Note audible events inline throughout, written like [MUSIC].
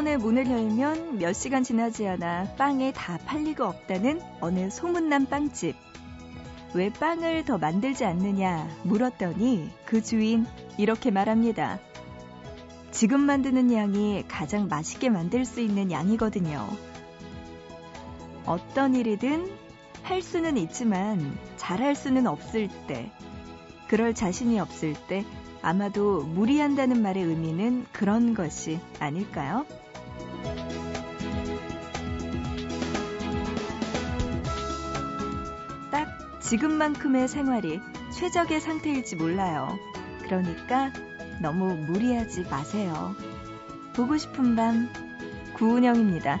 오전에 문을 열면 몇 시간 지나지 않아 빵에 다 팔리고 없다는 어느 소문난 빵집. 왜 빵을 더 만들지 않느냐 물었더니 그 주인 이렇게 말합니다. 지금 만드는 양이 가장 맛있게 만들 수 있는 양이거든요. 어떤 일이든 할 수는 있지만 잘할 수는 없을 때, 그럴 자신이 없을 때 아마도 무리한다는 말의 의미는 그런 것이 아닐까요? 지금만큼의 생활이 최적의 상태일지 몰라요. 그러니까 너무 무리하지 마세요. 보고 싶은 밤, 구은영입니다.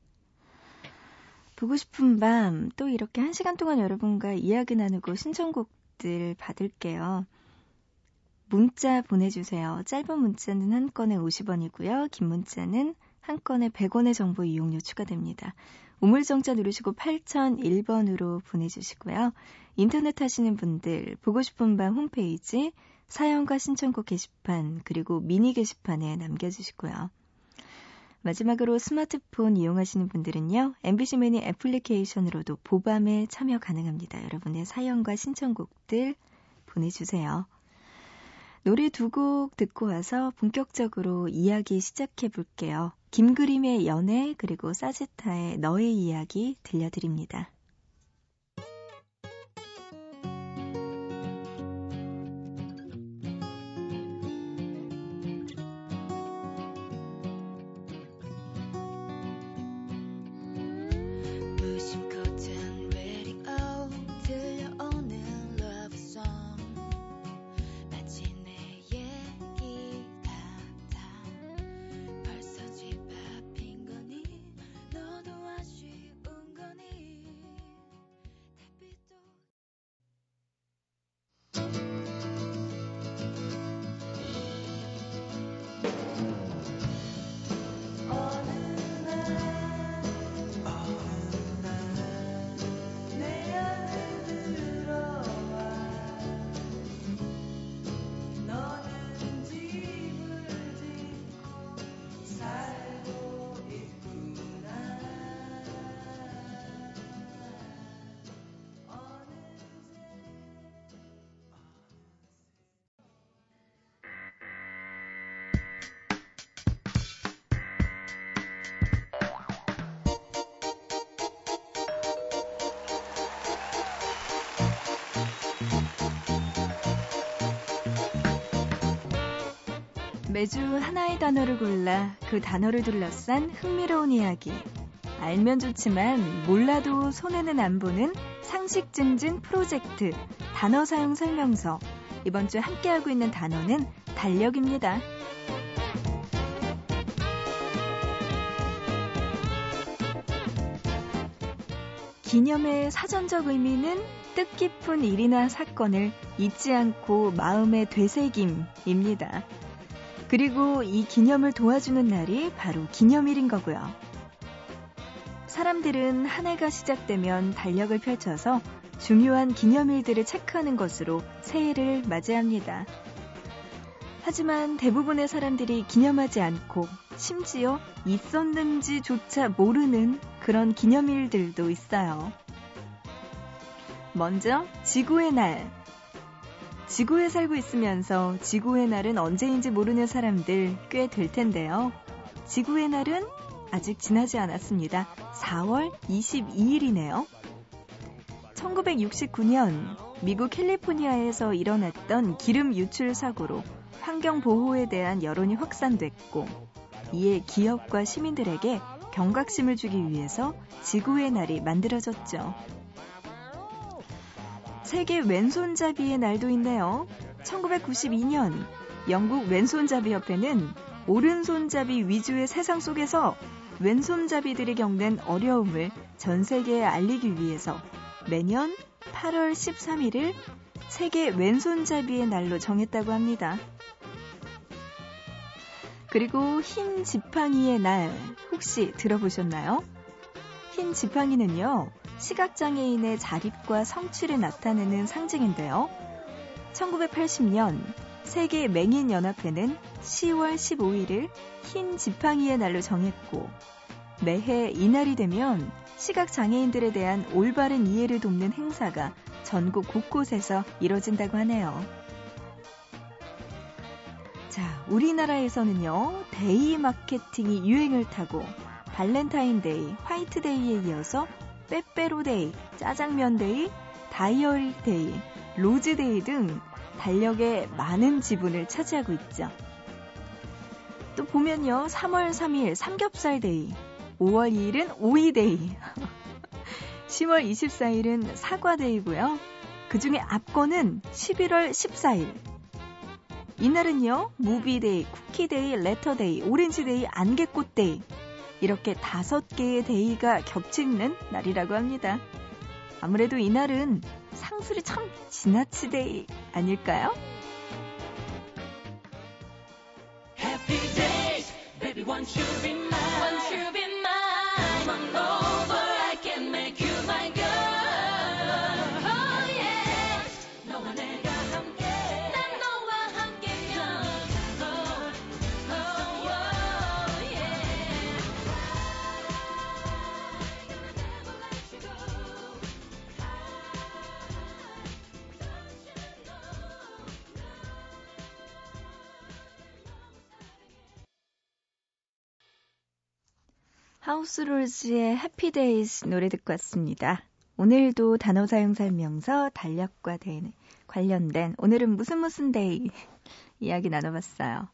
보고 싶은 밤 또 이렇게 한 시간 동안 여러분과 이야기 나누고 신청곡들 받을게요. 문자 보내주세요. 짧은 문자는 한 건에 50원이고요. 긴 문자는 한 건에 100원의 정보 이용료 추가됩니다. 우물정자 누르시고 8001번으로 보내주시고요. 인터넷 하시는 분들 보고 싶은 밤 홈페이지 사연과 신청곡 게시판 그리고 미니 게시판에 남겨주시고요. 마지막으로 스마트폰 이용하시는 분들은요. MBC 미니 애플리케이션으로도 보밤에 참여 가능합니다. 여러분의 사연과 신청곡들 보내주세요. 노래 두 곡 듣고 와서 본격적으로 이야기 시작해 볼게요. 김그림의 연애 그리고 사지타의 너의 이야기 들려드립니다. 매주 하나의 단어를 골라 그 단어를 둘러싼 흥미로운 이야기. 알면 좋지만 몰라도 손해는 안 보는 상식 증진 프로젝트 단어 사용 설명서. 이번 주 함께하고 있는 단어는 달력입니다. 기념의 사전적 의미는 뜻깊은 일이나 사건을 잊지 않고 마음에 되새김입니다. 그리고 이 기념을 도와주는 날이 바로 기념일인 거고요. 사람들은 한 해가 시작되면 달력을 펼쳐서 중요한 기념일들을 체크하는 것으로 새해를 맞이합니다. 하지만 대부분의 사람들이 기념하지 않고 심지어 있었는지조차 모르는 그런 기념일들도 있어요. 먼저 지구의 날. 지구에 살고 있으면서 지구의 날은 언제인지 모르는 사람들 꽤 될 텐데요. 지구의 날은 아직 지나지 않았습니다. 4월 22일이네요. 1969년 미국 캘리포니아에서 일어났던 기름 유출 사고로 환경 보호에 대한 여론이 확산됐고 이에 기업과 시민들에게 경각심을 주기 위해서 지구의 날이 만들어졌죠. 세계 왼손잡이의 날도 있네요. 1992년 영국 왼손잡이 협회는 오른손잡이 위주의 세상 속에서 왼손잡이들이 겪는 어려움을 전 세계에 알리기 위해서 매년 8월 13일을 세계 왼손잡이의 날로 정했다고 합니다. 그리고 흰 지팡이의 날 혹시 들어보셨나요? 흰 지팡이는요, 시각장애인의 자립과 성취를 나타내는 상징인데요. 1980년 세계 맹인연합회는 10월 15일을 흰 지팡이의 날로 정했고 매해 이날이 되면 시각장애인들에 대한 올바른 이해를 돕는 행사가 전국 곳곳에서 이뤄진다고 하네요. 자, 우리나라에서는요, day 마케팅이 유행을 타고 발렌타인데이, 화이트데이에 이어서 빼빼로데이, 짜장면데이, 다이어리데이, rose day 등 달력에 많은 지분을 차지하고 있죠. 또 보면요, 3월 3일 삼겹살데이, 5월 2일은 오이데이, [LAUGHS] 10월 24일은 사과데이고요. 그 중에 앞거는 11월 14일. 이날은요, movie day, 쿠키데이, letter day, 오렌지데이, 안개꽃데이. 이렇게 다섯 개의 데이가 겹치는 날이라고 합니다. 아무래도 이날은 상술이 참 지나치데이 아닐까요? Happy days, baby, 하우스롤즈의 해피데이즈 노래 듣고 왔습니다. 오늘도 단어 사용 설명서 달력과 대, 관련된 오늘은 무슨 무슨 데이 [LAUGHS] 이야기 나눠봤어요.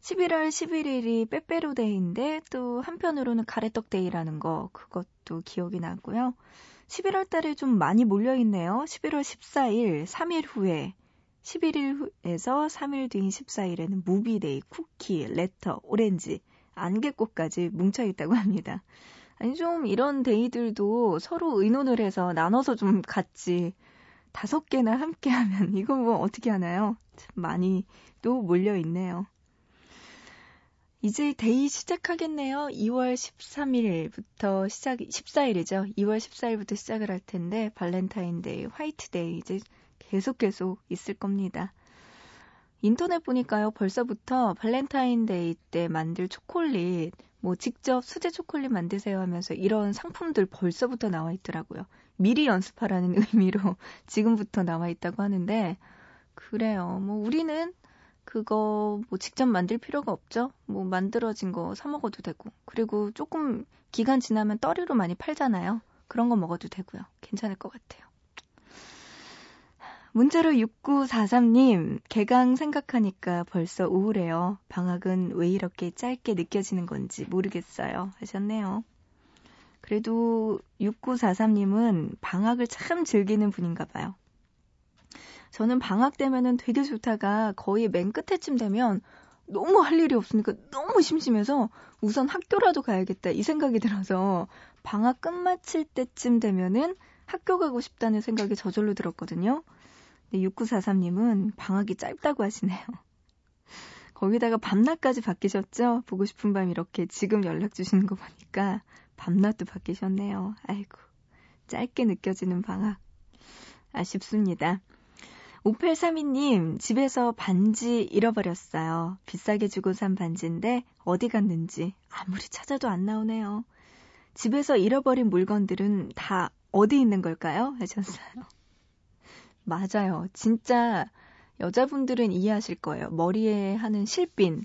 11월 11일이 빼빼로 데이인데 또 한편으로는 가래떡 데이라는 거 그것도 기억이 나고요. 11월 달에 좀 많이 몰려있네요. 11월 14일 3일 후에 11일에서 3일 뒤인 14일에는 movie day, 쿠키, letter, 오렌지 안개꽃까지 뭉쳐 있다고 합니다. 아니, 좀 이런 데이들도 서로 의논을 해서 나눠서 좀 같이 다섯 개나 함께 하면 [LAUGHS] 이거 뭐 어떻게 하나요? 참 많이 또 몰려 있네요. 이제 데이 시작하겠네요. 2월 13일부터 시작, 14일이죠. 2월 14일부터 시작을 할 텐데, 발렌타인데이, 화이트데이, 이제 계속 계속 있을 겁니다. 인터넷 보니까요, 벌써부터 발렌타인데이 때 만들 초콜릿, 뭐 직접 수제 초콜릿 만드세요 하면서 이런 상품들 벌써부터 나와 있더라고요. 미리 연습하라는 [LAUGHS] 의미로 지금부터 나와 있다고 하는데, 그래요. 뭐 우리는 그거 뭐 직접 만들 필요가 없죠. 뭐 만들어진 거 사 먹어도 되고. 그리고 조금 기간 지나면 떨이로 많이 팔잖아요. 그런 거 먹어도 되고요. 괜찮을 것 같아요. 문자로 6943님, 개강 생각하니까 벌써 우울해요. 방학은 왜 이렇게 짧게 느껴지는 건지 모르겠어요. 하셨네요. 그래도 6943님은 방학을 참 즐기는 분인가 봐요. 저는 방학 되면은 되게 좋다가 거의 맨 끝에쯤 되면 너무 할 일이 없으니까 너무 심심해서 우선 학교라도 가야겠다 이 생각이 들어서 방학 끝마칠 때쯤 되면은 학교 가고 싶다는 생각이 저절로 들었거든요. 6943님은 방학이 짧다고 하시네요. [LAUGHS] 거기다가 밤낮까지 바뀌셨죠? 보고 싶은 밤 이렇게 지금 연락 주시는 거 보니까 밤낮도 바뀌셨네요. 아이고, 짧게 느껴지는 방학. 아쉽습니다. 5832님, 집에서 반지 잃어버렸어요. 비싸게 주고 산 반지인데 어디 갔는지 아무리 찾아도 안 나오네요. 집에서 잃어버린 물건들은 다 어디 있는 걸까요? 하셨어요. 맞아요. 진짜 여자분들은 이해하실 거예요. 머리에 하는 실핀,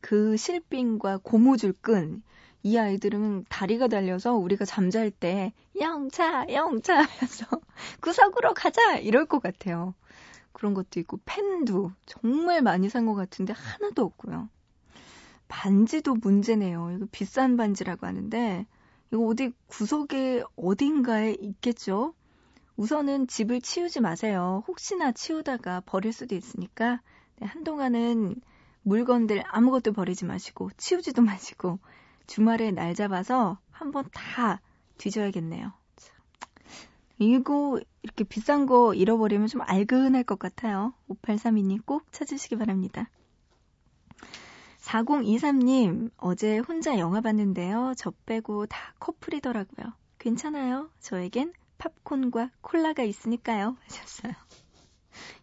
그 실핀과 고무줄 끈, 이 아이들은 다리가 달려서 우리가 잠잘 때 영차, 영차 하면서 [LAUGHS] 구석으로 가자 이럴 것 같아요. 그런 것도 있고 펜도 정말 많이 산 것 같은데 하나도 없고요. 반지도 문제네요. 이거 비싼 반지라고 하는데 이거 어디 구석에 어딘가에 있겠죠? 우선은 집을 치우지 마세요. 혹시나 치우다가 버릴 수도 있으니까 네, 한동안은 물건들 아무것도 버리지 마시고 치우지도 [LAUGHS] 마시고 주말에 날 잡아서 한번 다 뒤져야겠네요. 이거 이렇게 비싼 거 잃어버리면 좀 알근할 것 같아요. 5832님 꼭 찾으시기 바랍니다. 4023님, 어제 혼자 영화 봤는데요. 저 빼고 다 커플이더라고요. 괜찮아요? 저에겐 팝콘과 콜라가 있으니까요. [LAUGHS] 하셨어요.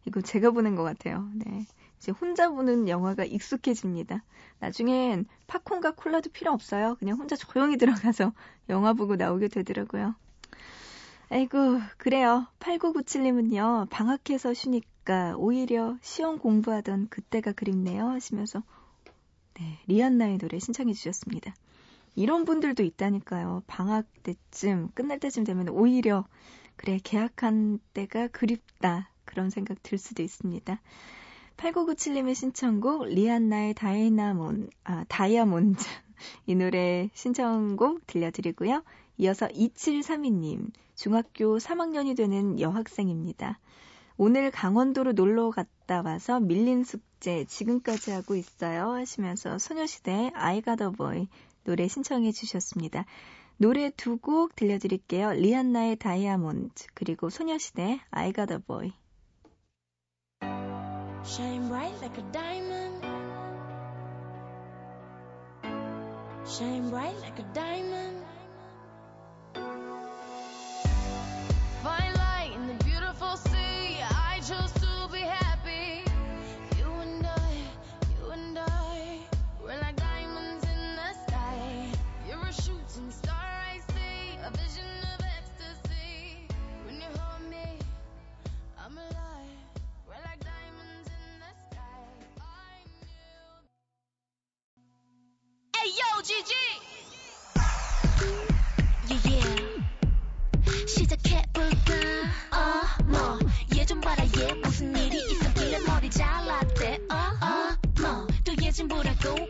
이거 제가 보는 것 같아요. 네. 이제 혼자 보는 영화가 익숙해집니다. 나중엔 팝콘과 콜라도 필요 없어요. 그냥 혼자 조용히 들어가서 [LAUGHS] 영화 보고 나오게 되더라고요. 아이고, 그래요. 8997님은요, 방학해서 쉬니까 오히려 시험 공부하던 그때가 그립네요. 하시면서 네, 리안나의 노래 신청해 주셨습니다. 이런 분들도 있다니까요. 방학 때쯤, 끝날 때쯤 되면 오히려, 그래, 계약한 때가 그립다. 그런 생각 들 수도 있습니다. 8997님의 신청곡, 리안나의 다이나몬, 아, 다이아몬드. [LAUGHS] 이 노래 신청곡 들려드리고요. 이어서 2732님, 중학교 3학년이 되는 여학생입니다. 오늘 강원도로 놀러 갔다 와서 밀린 숙제 지금까지 하고 있어요 하시면서 소녀시대 a Boy 노래 신청해 주셨습니다. 노래 두 곡 들려드릴게요. 리안나의 다이아몬드 그리고 소녀시대 I Got a Boy Shine bright like a diamond Shine bright like a diamond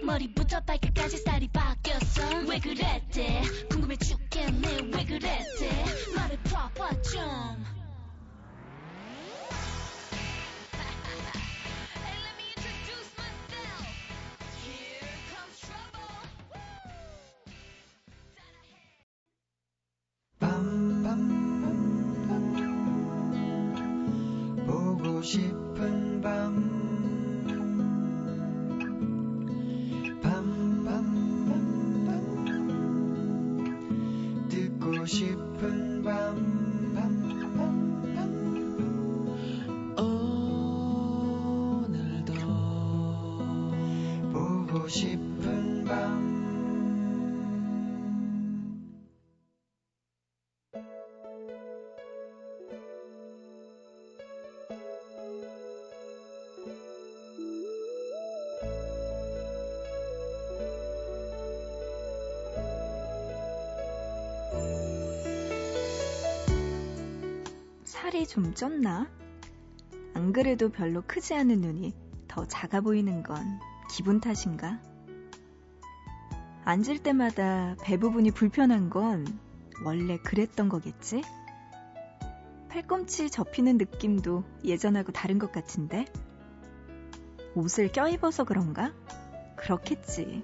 머리부터 발끝까지 살이 좀 쪘나? 안 그래도 별로 크지 않은 눈이 더 작아 보이는 건 기분 탓인가? 앉을 때마다 배 부분이 불편한 건 원래 그랬던 거겠지? 팔꿈치 접히는 느낌도 예전하고 다른 것 같은데? 옷을 껴입어서 그런가? 그렇겠지.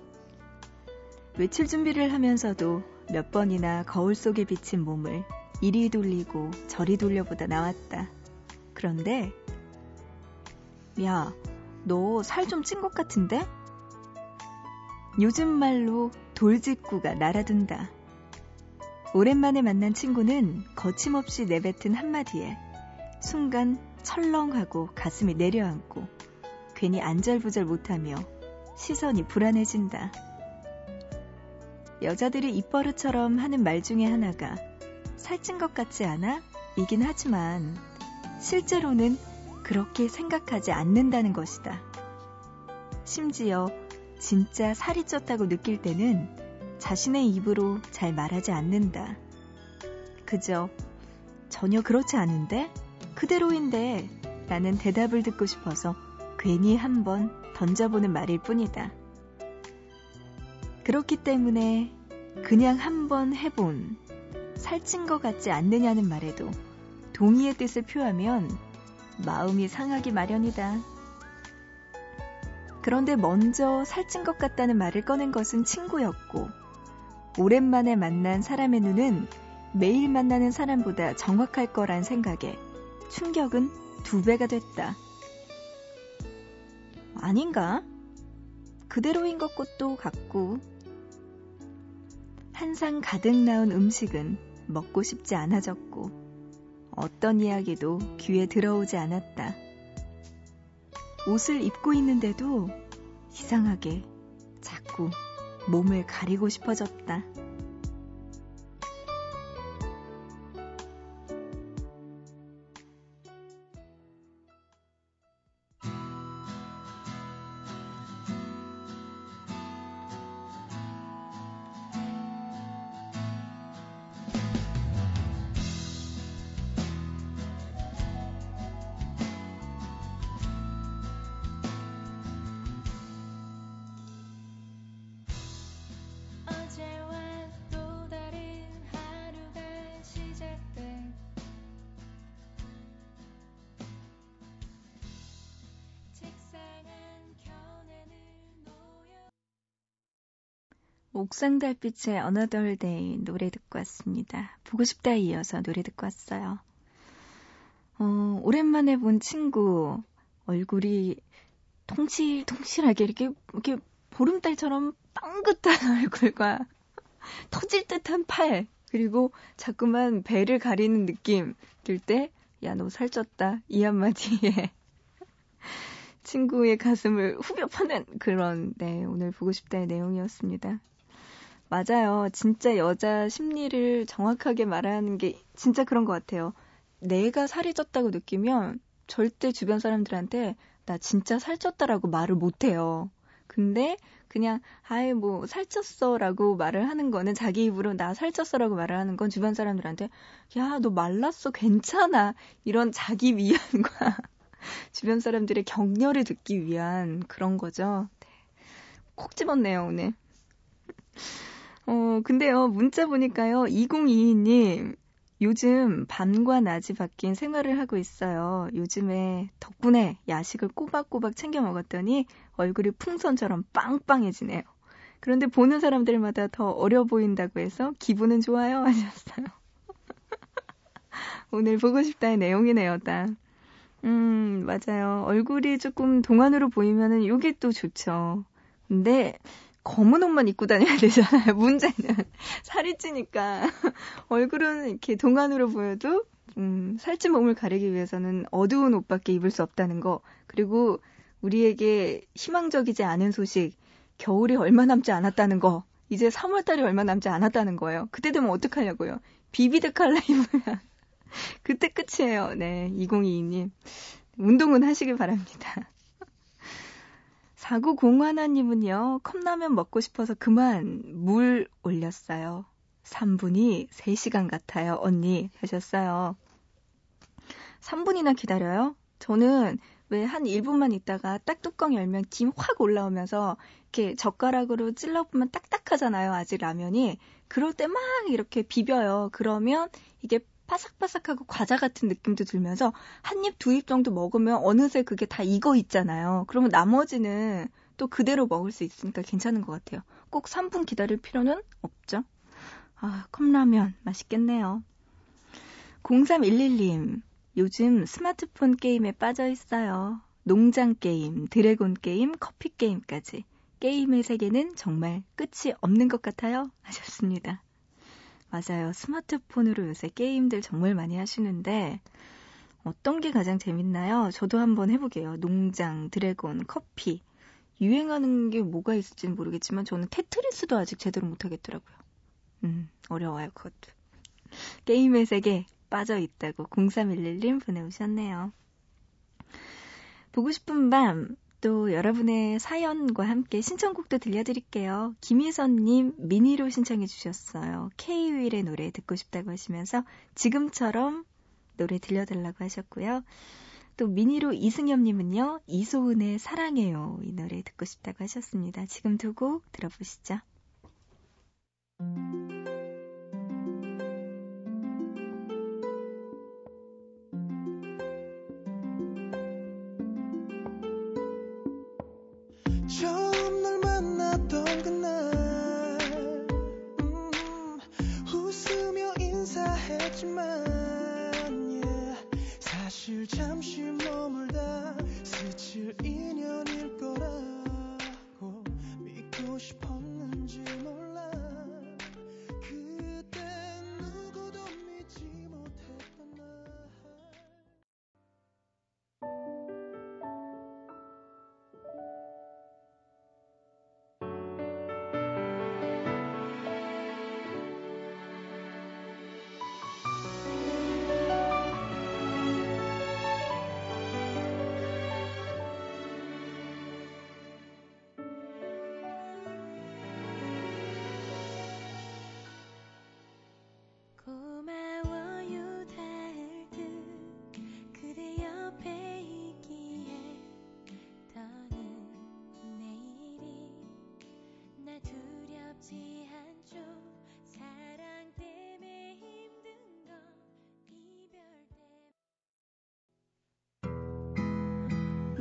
외출 준비를 하면서도 몇 번이나 거울 속에 비친 몸을 이리 돌리고 저리 돌려보다 나왔다. 그런데, 야, 너 살 좀 찐 것 같은데? 요즘 말로 돌직구가 날아든다. 오랜만에 만난 친구는 거침없이 내뱉은 한마디에 순간 철렁하고 가슴이 내려앉고 괜히 안절부절 못하며 시선이 불안해진다. 여자들이 입버릇처럼 하는 말 중에 하나가 살찐 것 같지 않아? 이긴 하지만 실제로는 그렇게 생각하지 않는다는 것이다. 심지어 진짜 살이 쪘다고 느낄 때는 자신의 입으로 잘 말하지 않는다. 그저 전혀 그렇지 않은데? 그대로인데 라는 대답을 듣고 싶어서 괜히 한번 던져보는 말일 뿐이다. 그렇기 때문에 그냥 한번 해본 살찐 것 같지 않느냐는 말에도 동의의 뜻을 표하면 마음이 상하기 마련이다. 그런데 먼저 살찐 것 같다는 말을 꺼낸 것은 친구였고, 오랜만에 만난 사람의 눈은 매일 만나는 사람보다 정확할 거란 생각에 충격은 두 배가 됐다. 아닌가? 그대로인 것것도 같고, 한상 가득 나온 음식은 먹고 싶지 않아졌고, 어떤 이야기도 귀에 들어오지 않았다. 옷을 입고 있는데도 이상하게 자꾸 몸을 가리고 싶어졌다. 옥상 달빛의 Another Day 노래 듣고 왔습니다. 보고 싶다에 이어서 노래 듣고 왔어요. 어, 오랜만에 본 친구 얼굴이 통실통실하게 이렇게 이렇게 보름달처럼 빵긋한 [LAUGHS] 얼굴과 터질 듯한 팔 그리고 자꾸만 배를 가리는 느낌 들 때 야 너 살쪘다 이 한마디에 [LAUGHS] 친구의 가슴을 후벼 파는 그런 네 오늘 보고 싶다의 내용이었습니다. 맞아요. 진짜 여자 심리를 정확하게 말하는 게 진짜 그런 것 같아요. 내가 살이 쪘다고 느끼면 절대 주변 사람들한테 나 진짜 살쪘다라고 말을 못 해요. 근데 그냥 아예 뭐 살쪘어라고 말을 하는 거는 자기 입으로 나 살쪘어라고 말을 하는 건 주변 사람들한테 야 너 말랐어 괜찮아 이런 자기 위안과 [LAUGHS] 주변 사람들의 격려를 듣기 위한 그런 거죠. 네. 콕 집었네요 오늘. 어, 근데요, 문자 보니까요, 2022님, 요즘 밤과 낮이 바뀐 생활을 하고 있어요. 요즘에 덕분에 야식을 꼬박꼬박 챙겨 먹었더니 얼굴이 풍선처럼 빵빵해지네요. 그런데 보는 사람들마다 더 어려 보인다고 해서 기분은 좋아요 [LAUGHS] 하셨어요. 오늘 보고 싶다의 내용이네요, 딱. 음, 맞아요. 얼굴이 조금 동안으로 보이면은 요게 또 좋죠. 근데 검은 옷만 입고 다녀야 되잖아요. [LAUGHS] 문제는 살이 찌니까 [LAUGHS] 얼굴은 이렇게 동안으로 보여도 음, 살찐 몸을 가리기 위해서는 어두운 옷밖에 입을 수 없다는 거. 그리고 우리에게 희망적이지 않은 소식, 겨울이 얼마 남지 않았다는 거. 이제 3월 달이 얼마 남지 않았다는 거예요. 그때 되면 어떡하냐고요. 비비드 칼라 입으면 [LAUGHS] 그때 끝이에요. 네, 2022님. 운동은 하시길 바랍니다. 4901님은요, 컵라면 먹고 싶어서 그만 물 올렸어요. 3분이 3시간 같아요, 언니. 하셨어요. 3분이나 기다려요? 저는 왜 한 1분만 있다가 딱 뚜껑 열면 김 확 올라오면서 이렇게 젓가락으로 찔러보면 딱딱하잖아요, 아직 라면이. 그럴 때 막 이렇게 비벼요. 그러면 이게 바삭바삭하고 과자 같은 느낌도 들면서 한 입, 두 입 정도 먹으면 어느새 그게 다 익어 있잖아요. 그러면 나머지는 또 그대로 먹을 수 있으니까 괜찮은 것 같아요. 꼭 3분 기다릴 필요는 없죠. 아, 컵라면 맛있겠네요. 0311님, 요즘 스마트폰 게임에 빠져 있어요. 농장 게임, 드래곤 게임, 커피 게임까지. 게임의 세계는 정말 끝이 없는 것 같아요. 하셨습니다. 맞아요. 스마트폰으로 요새 게임들 정말 많이 하시는데 어떤 게 가장 재밌나요? 저도 한번 해보게요. 농장, 드래곤, 커피. 유행하는 게 뭐가 있을지는 모르겠지만 저는 테트리스도 아직 제대로 못하겠더라고요. 음, 어려워요, 그것도. 게임의 세계 빠져 있다고 0311님 보내오셨네요. 보고 싶은 밤, 또 여러분의 사연과 함께 신청곡도 들려드릴게요. 김희선님 미니로 신청해 주셨어요. K-윌의 노래 듣고 싶다고 하시면서 지금처럼 노래 들려달라고 하셨고요. 또 미니로 이승엽님은요, 이소은의 사랑해요. 이 노래 듣고 싶다고 하셨습니다. 지금 두 곡 들어보시죠.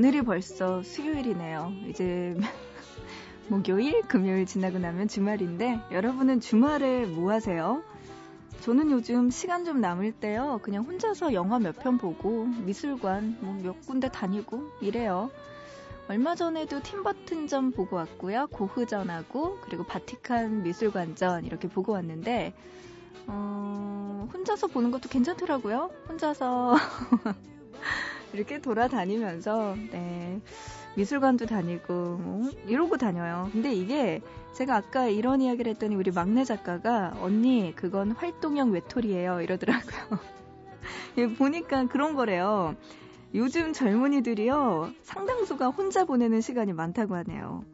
오늘이 벌써 수요일이네요. 이제 [LAUGHS] 목요일, 금요일 지나고 나면 주말인데 여러분은 주말에 뭐 하세요? 저는 요즘 시간 좀 남을 때요. 그냥 혼자서 영화 몇 편 보고 미술관 뭐 몇 군데 다니고 이래요. 얼마 전에도 팀버튼전 보고 왔고요. 고흐전하고 그리고 바티칸 미술관전 이렇게 보고 왔는데 어, 혼자서 보는 것도 괜찮더라고요. 혼자서 [LAUGHS] 이렇게 돌아다니면서 네, 미술관도 다니고 뭐 이러고 다녀요. 근데 이게 제가 아까 이런 이야기를 했더니 우리 막내 작가가 언니 그건 활동형 외톨이에요 이러더라고요. [LAUGHS] 보니까 그런 거래요. 요즘 젊은이들이요 상당수가 혼자 보내는 시간이 많다고 하네요.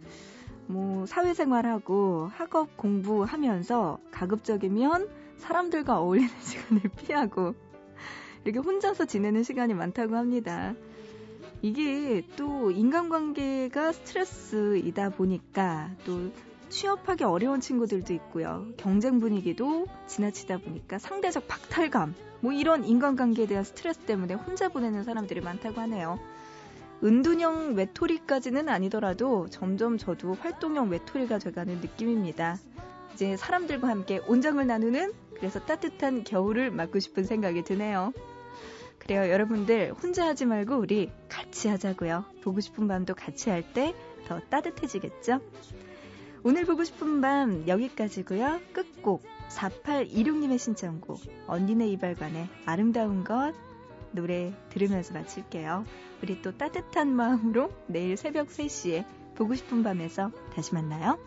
뭐 사회생활하고 학업 공부하면서 가급적이면 사람들과 어울리는 [LAUGHS] 시간을 피하고 이렇게 혼자서 지내는 시간이 많다고 합니다. 이게 또 인간관계가 스트레스이다 보니까 또 취업하기 어려운 친구들도 있고요. 경쟁 분위기도 지나치다 보니까 상대적 박탈감, 뭐 이런 인간관계에 대한 스트레스 때문에 혼자 보내는 사람들이 많다고 하네요. 은둔형 외톨이까지는 아니더라도 점점 저도 활동형 외톨이가 돼가는 느낌입니다. 이제 사람들과 함께 온정을 나누는 그래서 따뜻한 겨울을 맞고 싶은 생각이 드네요. 그래요. 여러분들 혼자 하지 말고 우리 같이 하자고요. 보고 싶은 밤도 같이 할 때 더 따뜻해지겠죠? 오늘 보고 싶은 밤 여기까지고요. 끝곡 4826님의 신청곡 언니네 이발관의 아름다운 것 노래 들으면서 마칠게요. 우리 또 따뜻한 마음으로 내일 새벽 3시에 보고 싶은 밤에서 다시 만나요.